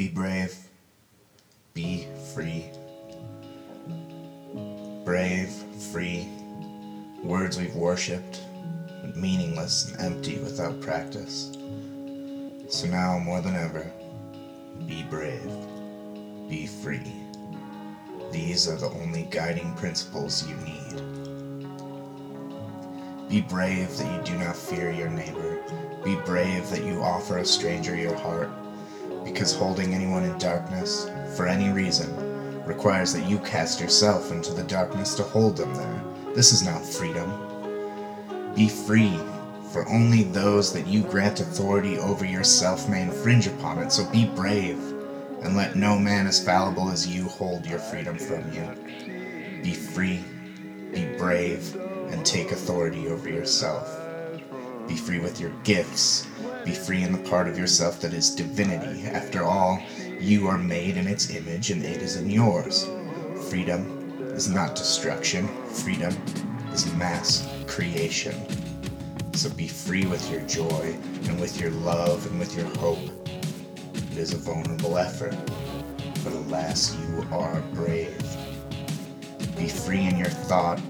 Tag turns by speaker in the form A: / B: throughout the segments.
A: Be brave. Be free. Brave, free, words we've worshipped, meaningless and empty without practice. So now, more than ever, be brave. Be free. These are the only guiding principles you need. Be brave that you do not fear your neighbor. Be brave that you offer a stranger your heart, because holding anyone in darkness, for any reason, requires that you cast yourself into the darkness to hold them there. This is not freedom. Be free, for only those that you grant authority over yourself may infringe upon it, so be brave, and let no man as fallible as you hold your freedom from you. Be free, be brave, and take authority over yourself. Be free with your gifts. Be free in the part of yourself that is divinity. After all, you are made in its image and it is in yours. Freedom is not destruction, freedom is mass creation. So be free with your joy and with your love and with your hope. It is a vulnerable effort, but alas, you are brave. Be free in your thought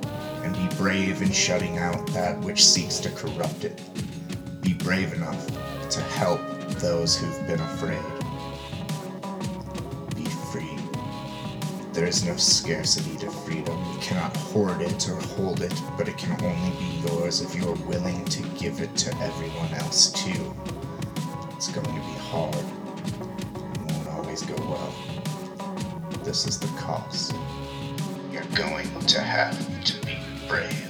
A: and be brave in shutting out that which seeks to corrupt it. Be brave enough to help those who've been afraid. Be free. There is no scarcity to freedom. You cannot hoard it or hold it, but it can only be yours if you are willing to give it to everyone else too. It's going to be hard. It won't always go well. This is the cost. Going to have to be brave.